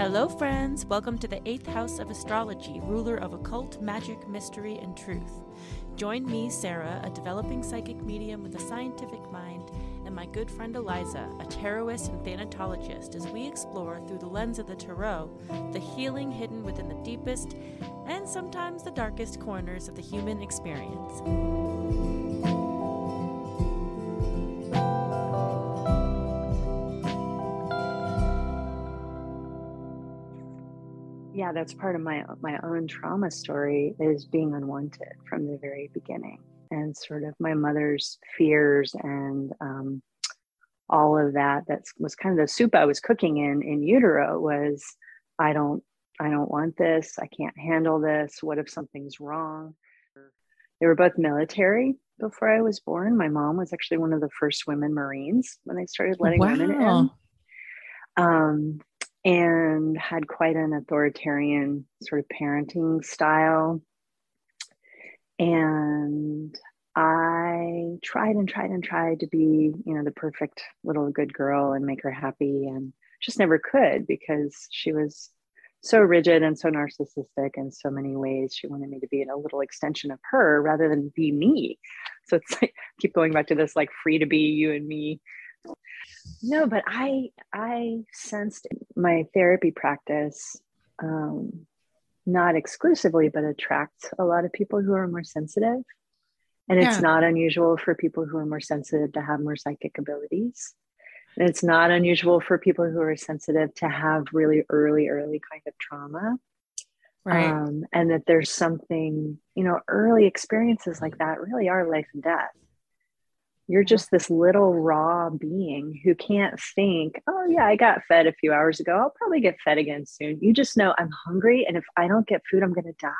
Hello, friends. Welcome to the eighth house of astrology, ruler of occult, magic, mystery, and truth. Join me, Sarah, a developing psychic medium with a scientific mind, and my good friend Eliza, a tarotist and thanatologist, as we explore through the lens of the tarot the healing hidden within the deepest and sometimes the darkest corners of the human experience. Yeah that's part of my my own trauma story is being unwanted from the very beginning and sort of my mother's fears and um, all of that that was kind of the soup i was cooking in in utero was i don't i don't want this. I can't handle this. What if something's wrong? They were both military before i was born. My mom was actually one of the first women marines when they started letting wow. women in. Um, and had quite an authoritarian sort of parenting style. And I tried and tried and tried to be, you know, the perfect little good girl and make her happy and just never could because she was so rigid and so narcissistic in so many ways. She wanted me to be a little extension of her rather than be me. So it's like keep going back to this like free to be you and me no but i i sensed my therapy practice um, not exclusively but attracts a lot of people who are more sensitive. And it's not unusual for people who are more sensitive to have more psychic abilities. And it's not unusual for people who are sensitive to have really early early kind of trauma. Right. Um, and that there's something you know early experiences like that really are life and death you're just this little raw being who can't think, oh, yeah, I got fed a few hours ago. I'll probably get fed again soon. You just know I'm hungry. And if I don't get food, I'm going to die.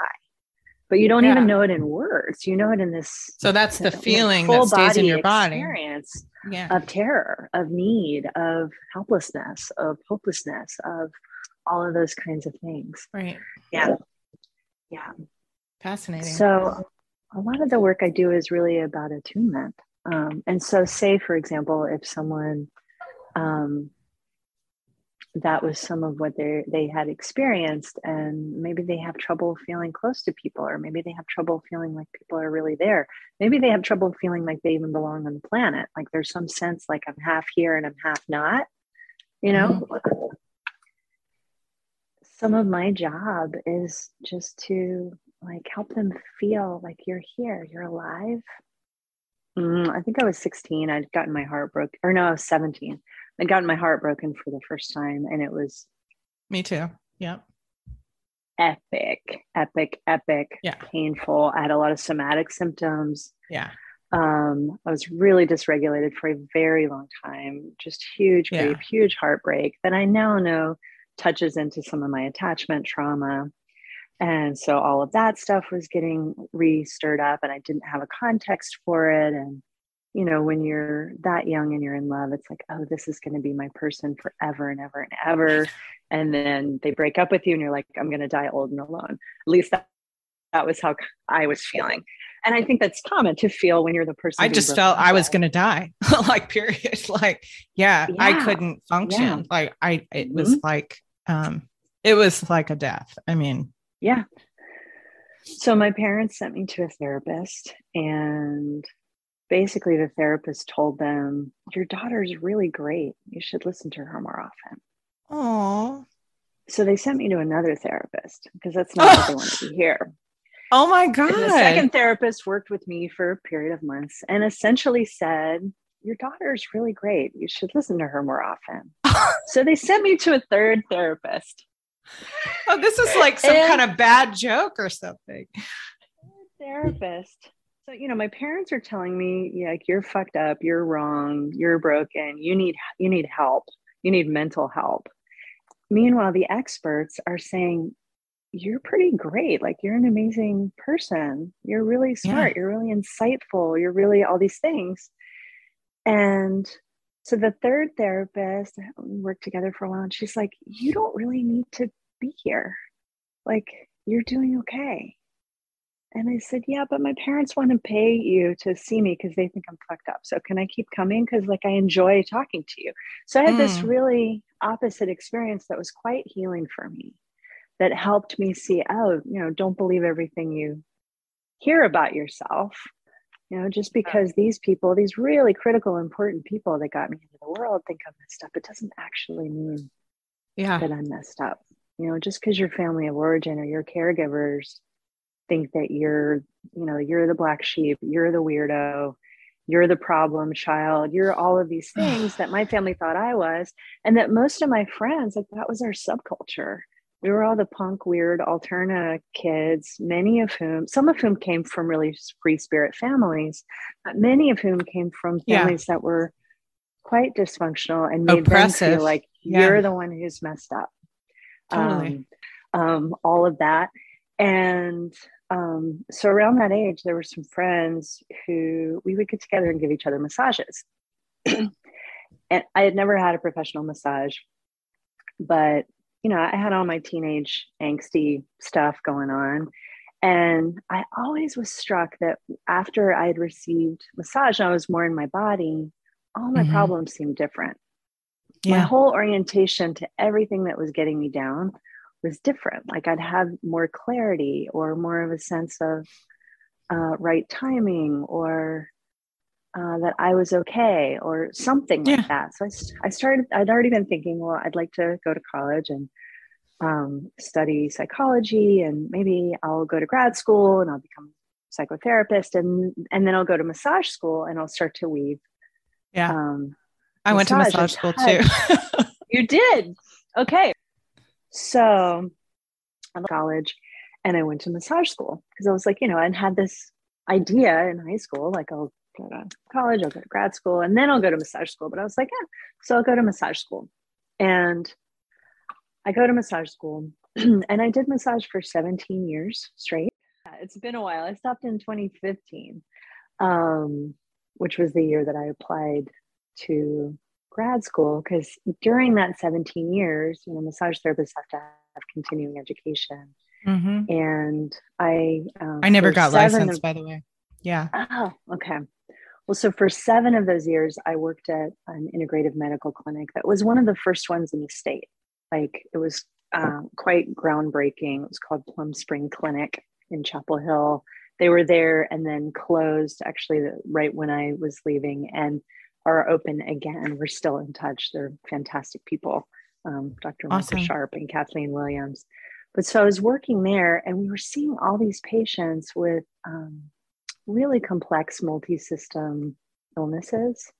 But you don't yeah. even know it in words. You know it in this. So that's the feeling that stays in your body. Experience yeah. of terror, of need, of helplessness, of hopelessness, of all of those kinds of things. Right. Yeah. Yeah. Fascinating. So a lot of the work I do is really about attunement. Um, and so, say, for example, if someone um, that was some of what they they had experienced, and maybe they have trouble feeling close to people, or maybe they have trouble feeling like people are really there. Maybe they have trouble feeling like they even belong on the planet. Like there's some sense like I'm half here and I'm half not. You know. Mm-hmm. Some of my job is just to like help them feel like you're here, you're alive, Mm, I think I was 16. I'd gotten my heart broken, or no, I was 17. I'd gotten my heart broken for the first time, and it was me too. Yep. Epic, epic, epic, yeah. painful. I had a lot of somatic symptoms. Yeah. Um, I was really dysregulated for a very long time, just huge grief, yeah. huge heartbreak that I now know touches into some of my attachment trauma. And so all of that stuff was getting re stirred up, and I didn't have a context for it. And, you know, when you're that young and you're in love, it's like, oh, this is going to be my person forever and ever and ever. And then they break up with you, and you're like, I'm going to die old and alone. At least that, that was how I was feeling. And I think that's common to feel when you're the person. I just felt I was going to die, like, period. like, yeah, yeah, I couldn't function. Yeah. Like, I, it mm-hmm. was like, um, it was like a death. I mean, yeah. So my parents sent me to a therapist, and basically the therapist told them, Your daughter's really great. You should listen to her more often. Oh. So they sent me to another therapist because that's not what they wanted to hear. Oh my God. And the second therapist worked with me for a period of months and essentially said, Your daughter is really great. You should listen to her more often. so they sent me to a third therapist oh, this is like some and kind of bad joke or something. Therapist. So, you know, my parents are telling me, yeah, like you're fucked up, you're wrong, you're broken, you need you need help, you need mental help. Meanwhile, the experts are saying, you're pretty great. Like you're an amazing person. You're really smart. Yeah. You're really insightful. You're really all these things. And so the third therapist, we worked together for a while, and she's like, You don't really need to be here. Like, you're doing okay. And I said, Yeah, but my parents want to pay you to see me because they think I'm fucked up. So can I keep coming? Because like I enjoy talking to you. So I had mm. this really opposite experience that was quite healing for me that helped me see, oh, you know, don't believe everything you hear about yourself. You know, just because these people, these really critical, important people that got me into the world think I'm messed up, it doesn't actually mean yeah. that I'm messed up. You know, just because your family of origin or your caregivers think that you're, you know, you're the black sheep, you're the weirdo, you're the problem child, you're all of these things that my family thought I was, and that most of my friends, like that was our subculture. We were all the punk, weird, alterna kids, many of whom, some of whom came from really free spirit families, but many of whom came from families yeah. that were quite dysfunctional and made Oppressive. them feel like yeah. you're the one who's messed up. Totally. Um, um, all of that. And um, so around that age, there were some friends who we would get together and give each other massages. and I had never had a professional massage, but you know, I had all my teenage angsty stuff going on. And I always was struck that after I had received massage and I was more in my body, all my mm-hmm. problems seemed different. Yeah. My whole orientation to everything that was getting me down was different. Like I'd have more clarity or more of a sense of uh, right timing or uh, that I was okay or something yeah. like that. So I, I started, I'd already been thinking, well, I'd like to go to college and um, study psychology and maybe I'll go to grad school and I'll become a psychotherapist and, and then I'll go to massage school and I'll start to weave. Yeah. Um, I went to massage school too. you did. Okay. So I'm college and I went to massage school because I was like, you know, I had this idea in high school, like I'll go to college, I'll go to grad school, and then I'll go to massage school. But I was like, yeah, so I'll go to massage school. And I go to massage school and I did massage for 17 years straight. It's been a while. I stopped in 2015, um, which was the year that I applied to grad school because during that 17 years, you know, massage therapists have to have continuing education. Mm-hmm. And I, um, I never got licensed, of, by the way. Yeah. Oh, okay. Well, so for seven of those years, I worked at an integrative medical clinic that was one of the first ones in the state. Like it was uh, quite groundbreaking. It was called Plum Spring Clinic in Chapel Hill. They were there and then closed actually right when I was leaving. And are open again. We're still in touch. They're fantastic people, um, Dr. Awesome. Martha Sharp and Kathleen Williams. But so I was working there, and we were seeing all these patients with um, really complex multi-system illnesses.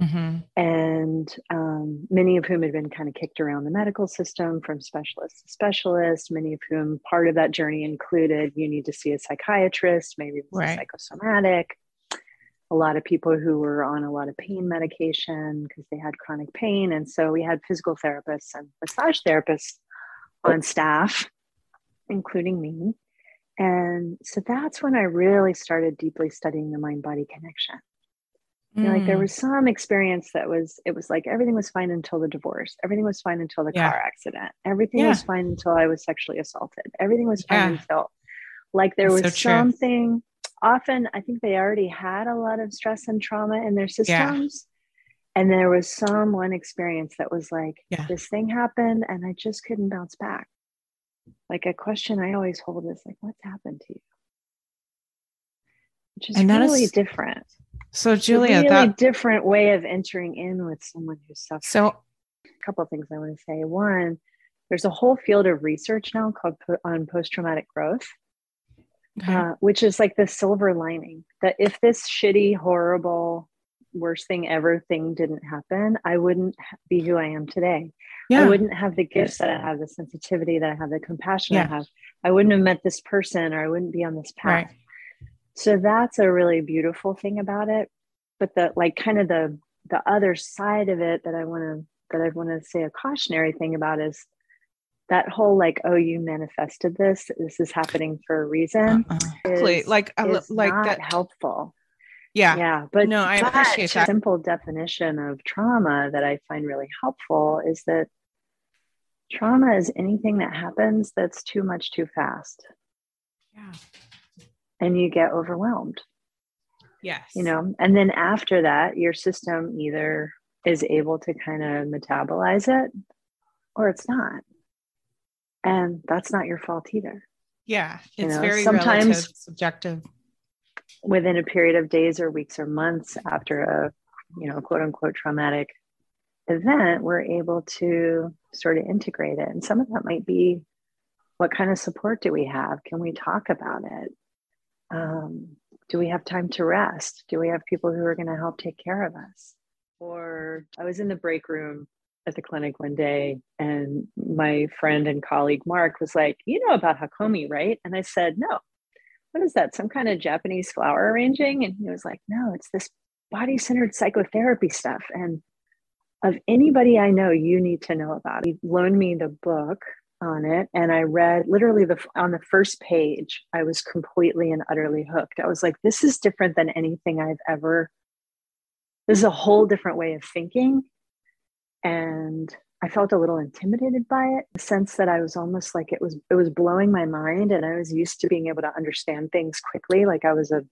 Mm-hmm. And um, many of whom had been kind of kicked around the medical system from specialist to specialist, many of whom part of that journey included you need to see a psychiatrist, maybe right. psychosomatic, a lot of people who were on a lot of pain medication because they had chronic pain. And so we had physical therapists and massage therapists on staff, including me. And so that's when I really started deeply studying the mind body connection. You know, like there mm. was some experience that was, it was like everything was fine until the divorce. Everything was fine until the yeah. car accident. Everything yeah. was fine until I was sexually assaulted. Everything was fine yeah. until like there was so something often I think they already had a lot of stress and trauma in their systems. Yeah. And there was some one experience that was like, yeah. this thing happened and I just couldn't bounce back. Like a question I always hold is like, what's happened to you? Which is and really is, different. So Julia, a really that, different way of entering in with someone who's suffering. So a couple of things I want to say. One, there's a whole field of research now called po- on post-traumatic growth okay. uh, which is like the silver lining that if this shitty, horrible, worst thing ever thing didn't happen, I wouldn't be who I am today. Yeah. I wouldn't have the gifts that I have, the sensitivity that I have, the compassion yeah. I have. I wouldn't have met this person or I wouldn't be on this path. Right. So that's a really beautiful thing about it. But the like kind of the the other side of it that I want to that I want to say a cautionary thing about is that whole like oh you manifested this this is happening for a reason uh-uh. is, like is like that helpful yeah yeah but no i appreciate that simple definition of trauma that i find really helpful is that trauma is anything that happens that's too much too fast yeah and you get overwhelmed. Yes. You know, and then after that, your system either is able to kind of metabolize it or it's not. And that's not your fault either. Yeah. It's you know, very sometimes relative, subjective. Within a period of days or weeks or months after a, you know, quote unquote traumatic event, we're able to sort of integrate it. And some of that might be what kind of support do we have? Can we talk about it? Um, do we have time to rest? Do we have people who are going to help take care of us? Or I was in the break room at the clinic one day and my friend and colleague Mark was like, You know about Hakomi, right? And I said, No. What is that? Some kind of Japanese flower arranging? And he was like, No, it's this body centered psychotherapy stuff. And of anybody I know, you need to know about. it. He loaned me the book on it and I read literally the on the first page I was completely and utterly hooked. I was like this is different than anything I've ever this is a whole different way of thinking and I felt a little intimidated by it the sense that I was almost like it was it was blowing my mind and I was used to being able to understand things quickly like I was a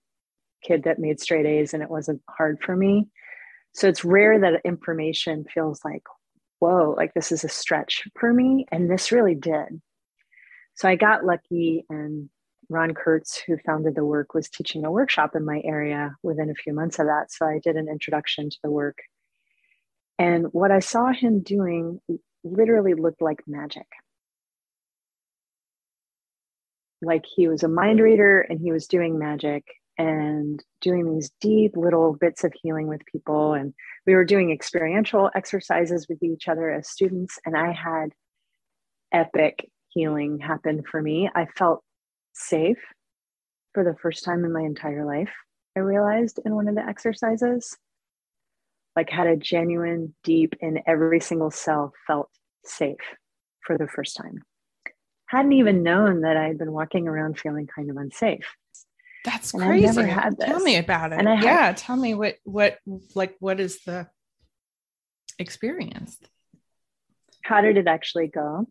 kid that made straight A's and it wasn't hard for me. So it's rare that information feels like whoa, like this is a stretch for me. And this really did. So I got lucky, and Ron Kurtz, who founded the work, was teaching a workshop in my area within a few months of that. So I did an introduction to the work. And what I saw him doing literally looked like magic. Like he was a mind reader and he was doing magic and doing these deep little bits of healing with people. And we were doing experiential exercises with each other as students. And I had epic healing happen for me. I felt safe for the first time in my entire life. I realized in one of the exercises, like had a genuine, deep, in every single cell, felt safe for the first time. Hadn't even known that I'd been walking around feeling kind of unsafe. That's and crazy. Tell me about it. And I yeah, had, tell me what what like what is the experience? How did it actually go?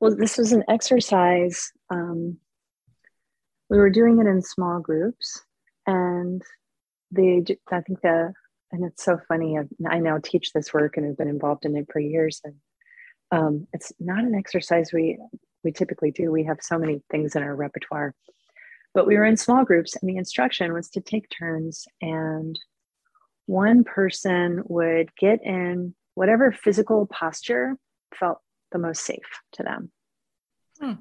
Well, this was an exercise. Um, we were doing it in small groups, and they. I think the and it's so funny. I've, i now teach this work and have been involved in it for years, and um, it's not an exercise we we typically do. We have so many things in our repertoire but we were in small groups, and the instruction was to take turns, and one person would get in whatever physical posture felt the most safe to them. Hmm.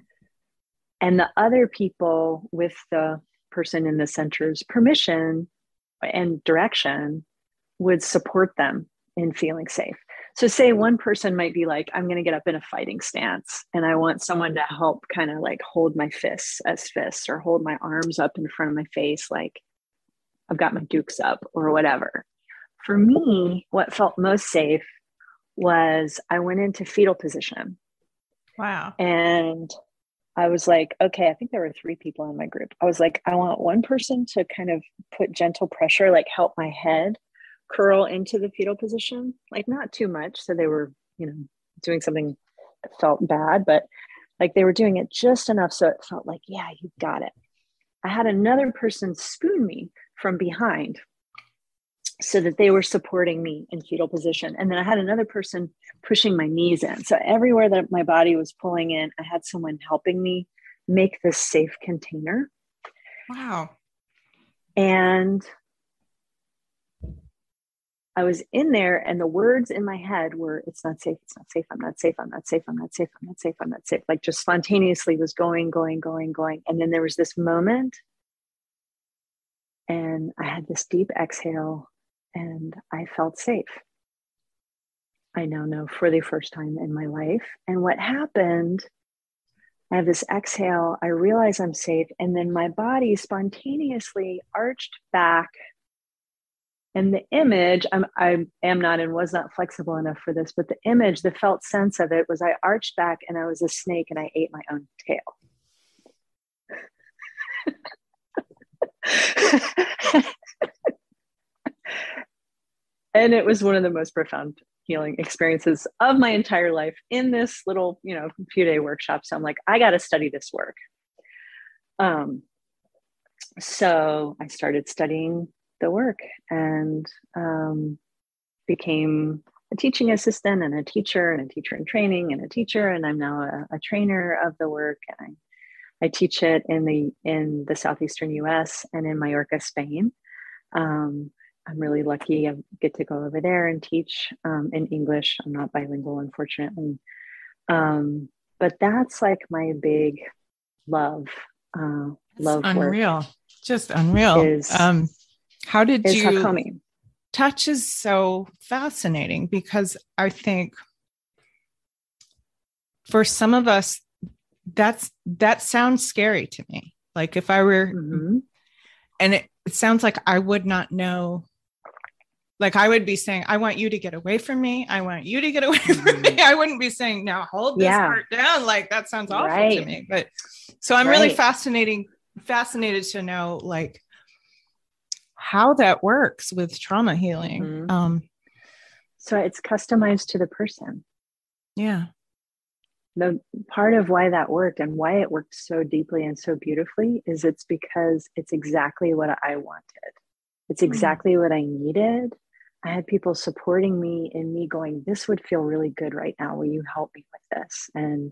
And the other people, with the person in the center's permission and direction, would support them in feeling safe. So, say one person might be like, I'm going to get up in a fighting stance and I want someone to help kind of like hold my fists as fists or hold my arms up in front of my face, like I've got my dukes up or whatever. For me, what felt most safe was I went into fetal position. Wow. And I was like, okay, I think there were three people in my group. I was like, I want one person to kind of put gentle pressure, like help my head curl into the fetal position, like not too much. So they were, you know, doing something that felt bad, but like they were doing it just enough so it felt like, yeah, you got it. I had another person spoon me from behind so that they were supporting me in fetal position. And then I had another person pushing my knees in. So everywhere that my body was pulling in, I had someone helping me make this safe container. Wow. And I was in there and the words in my head were, it's not safe, it's not safe, I'm not safe, I'm not safe, I'm not safe, I'm not safe, I'm not safe. Like just spontaneously was going, going, going, going. And then there was this moment and I had this deep exhale and I felt safe. I now know for the first time in my life. And what happened, I have this exhale, I realize I'm safe, and then my body spontaneously arched back and the image I'm, i am not and was not flexible enough for this but the image the felt sense of it was i arched back and i was a snake and i ate my own tail. And it was one of the most profound healing experiences of my entire life in this little you know few day workshop. So i'm like i got to study this work. Um so I started studying the work and um, became a teaching assistant and a teacher and a teacher in training and a teacher. And I'm now a, a trainer of the work. And I, I teach it in the in the southeastern U.S. and in Mallorca, Spain. Um, I'm really lucky. I get to go over there and teach um, in English. I'm not bilingual, unfortunately. Um, but that's like my big love. Uh, love unreal, work just unreal. Is, um, how did you? Hakomi. Touch is so fascinating because I think for some of us, that's that sounds scary to me. Like if I were, mm-hmm. and it, it sounds like I would not know like I would be saying, I want you to get away from me. I want you to get away from mm-hmm. me. I wouldn't be saying, now hold this yeah. heart down. Like that sounds awful right. to me. But so I'm right. really fascinating, fascinated to know like how that works with trauma healing. Mm-hmm. Um so it's customized to the person. Yeah. The part of why that worked and why it worked so deeply and so beautifully is it's because it's exactly what I wanted. It's mm-hmm. exactly mm-hmm. what I needed I had people supporting me in me going, this would feel really good right now. Will you help me with this? And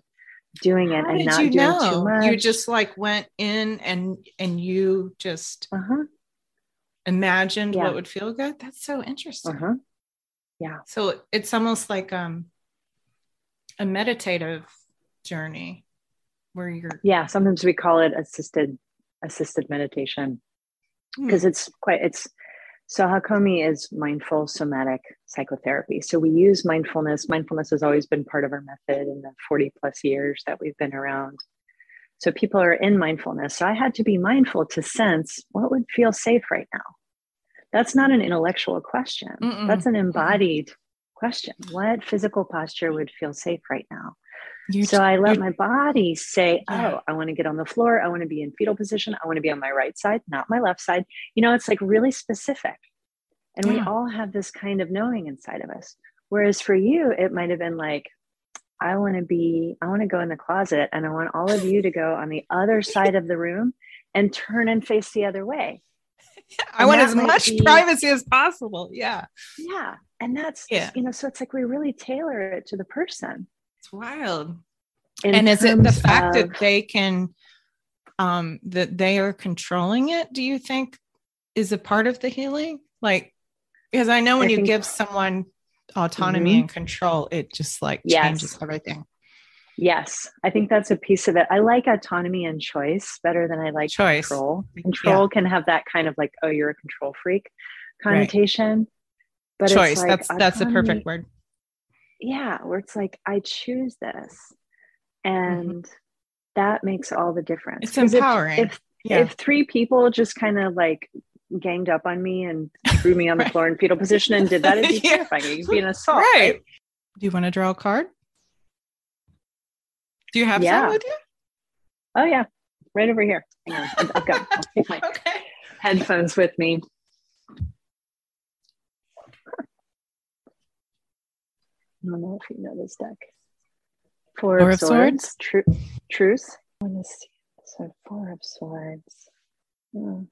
doing it How and not doing know? too much. You just like went in and and you just uh-huh. Imagined yeah. what would feel good. That's so interesting. Uh-huh. Yeah. So it's almost like um a meditative journey where you're yeah sometimes we call it assisted assisted meditation because hmm. it's quite it's so Hakomi is mindful somatic psychotherapy. So we use mindfulness. Mindfulness has always been part of our method in the 40 plus years that we've been around. So people are in mindfulness. So I had to be mindful to sense what would feel safe right now. That's not an intellectual question. Mm-mm. That's an embodied question. What physical posture would feel safe right now? You're, so I let my body say, Oh, I want to get on the floor. I want to be in fetal position. I want to be on my right side, not my left side. You know, it's like really specific. And yeah. we all have this kind of knowing inside of us. Whereas for you, it might have been like, I want to be, I want to go in the closet and I want all of you to go on the other side of the room and turn and face the other way. I want as much be, privacy as possible. Yeah. Yeah. And that's, yeah. you know, so it's like we really tailor it to the person. It's wild. In and is it the fact of, that they can um that they are controlling it, do you think is a part of the healing? Like because I know when I you give someone autonomy mm-hmm. and control, it just like yes. changes everything. Yes, I think that's a piece of it. I like autonomy and choice better than I like choice. control. Control yeah. can have that kind of like, oh, you're a control freak connotation. Right. But choice, like that's autonomy, that's a perfect word yeah where it's like i choose this and mm-hmm. that makes all the difference it's empowering if if, yeah. if, three people just kind of like ganged up on me and threw me on the floor in fetal position and did that it'd be yeah. terrifying it'd be an assault right. right. do you want to draw a card do you have yeah. some with you oh yeah right over here Hang on. I've got I'll take my okay. headphones with me I don't know if you know this deck. Four, four of, Swords, swords. Tru- Truce. So Four of Swords. Oh,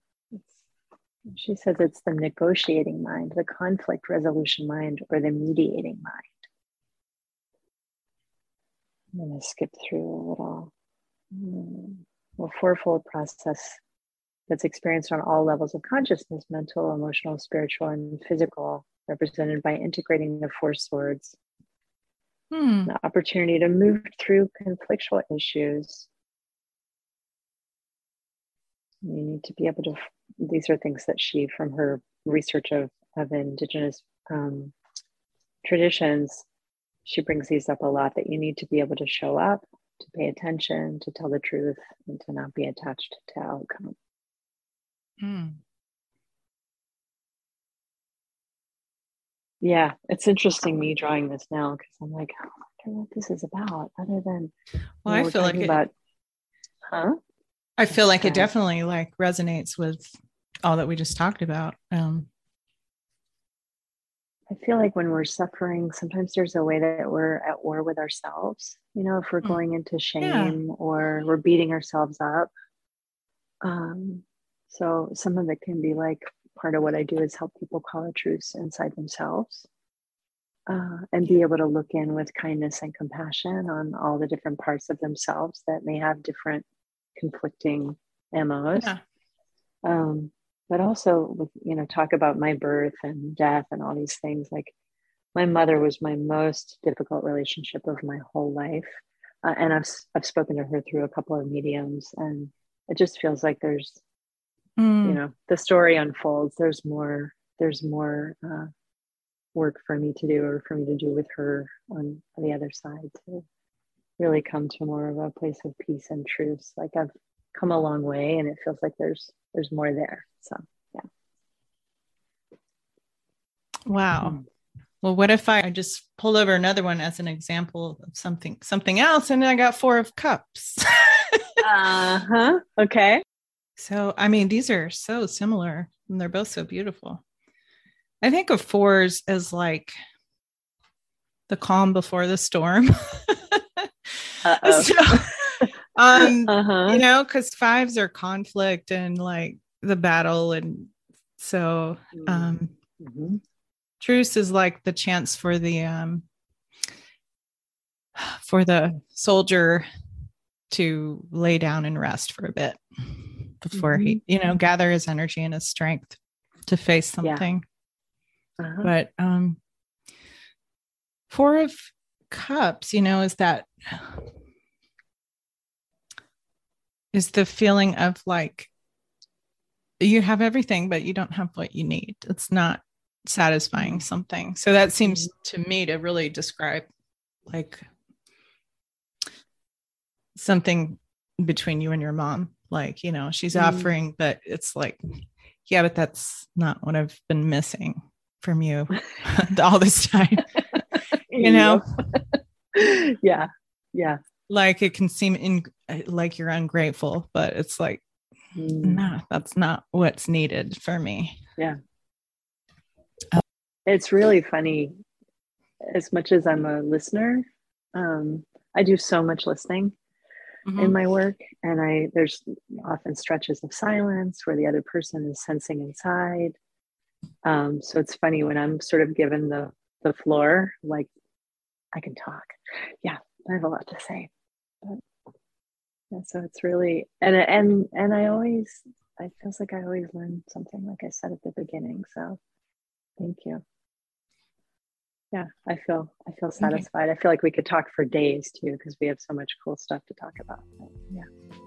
she says it's the negotiating mind, the conflict resolution mind, or the mediating mind. I'm going to skip through a little. Hmm. A fourfold process that's experienced on all levels of consciousness mental, emotional, spiritual, and physical, represented by integrating the four swords hmm. the opportunity to move through conflictual issues. You need to be able to, these are things that she, from her research of, of Indigenous um, traditions, she brings these up a lot that you need to be able to show up, to pay attention, to tell the truth, and to not be attached to outcome. Hmm. yeah, it's interesting me drawing this now because I'm like, I wonder what this is about, other than well, I feel like it, about, huh? I feel like it definitely like resonates with all that we just talked about. Um, I feel like when we're suffering, sometimes there's a way that we're at war with ourselves. You know, if we're mm. going into shame yeah. or we're beating ourselves up. Um, So some of it can be like part of what I do is help people call a truce inside themselves uh, and be able to look in with kindness and compassion on all the different parts of themselves that may have different conflicting MOs. Yeah. Um, but also with, you know, talk about my birth and death and all these things. Like my mother was my most difficult relationship of my whole life. Uh, and I've, I've spoken to her through a couple of mediums and it just feels like there's, mm. you know, the story unfolds. There's more, there's more, uh, work for me to do or for me to do with her on, on the other side to really come to more of a place of peace and truth. Like I've come a long way and it feels like there's there's more there. So yeah. Wow. Mm. Well, what if I just pulled over another one as an example of something something else and I got four of cups? uh-huh. Okay. So I mean these are so similar and they're both so beautiful. I think of fours as like the calm before the storm. so, um, uh-huh. you know, because fives are conflict and like the battle, and so um, mm-hmm. truce is like the chance for the um, for the soldier to lay down and rest for a bit before mm-hmm. he, you know, gather his energy and his strength to face something. Yeah uh-huh. But um, Four of Cups, you know, is that is the feeling of like you have everything, but you don't have what you need. It's not satisfying something. So that seems mm-hmm. to me to really describe like something between you and your mom. Like, you know, she's mm-hmm. offering, but it's like, yeah, but that's not what I've been missing from you all this time. you know? yeah. Yeah. Like it can seem in like you're ungrateful, but it's like, mm. nah, that's not what's needed for me. Yeah. Uh, it's really funny. As much as I'm a listener, um, I do so much listening mm-hmm. in my work, and I there's often stretches of silence where the other person is sensing inside um, so it's funny when I'm sort of given the the floor, like I can talk. Yeah, I have a lot to say. Yeah, so it's really and and and I always I feels like I always learn something, like I said at the beginning. So thank you. Yeah, I feel I feel satisfied. I feel like we could talk for days too because we have so much cool stuff to talk about. But, yeah.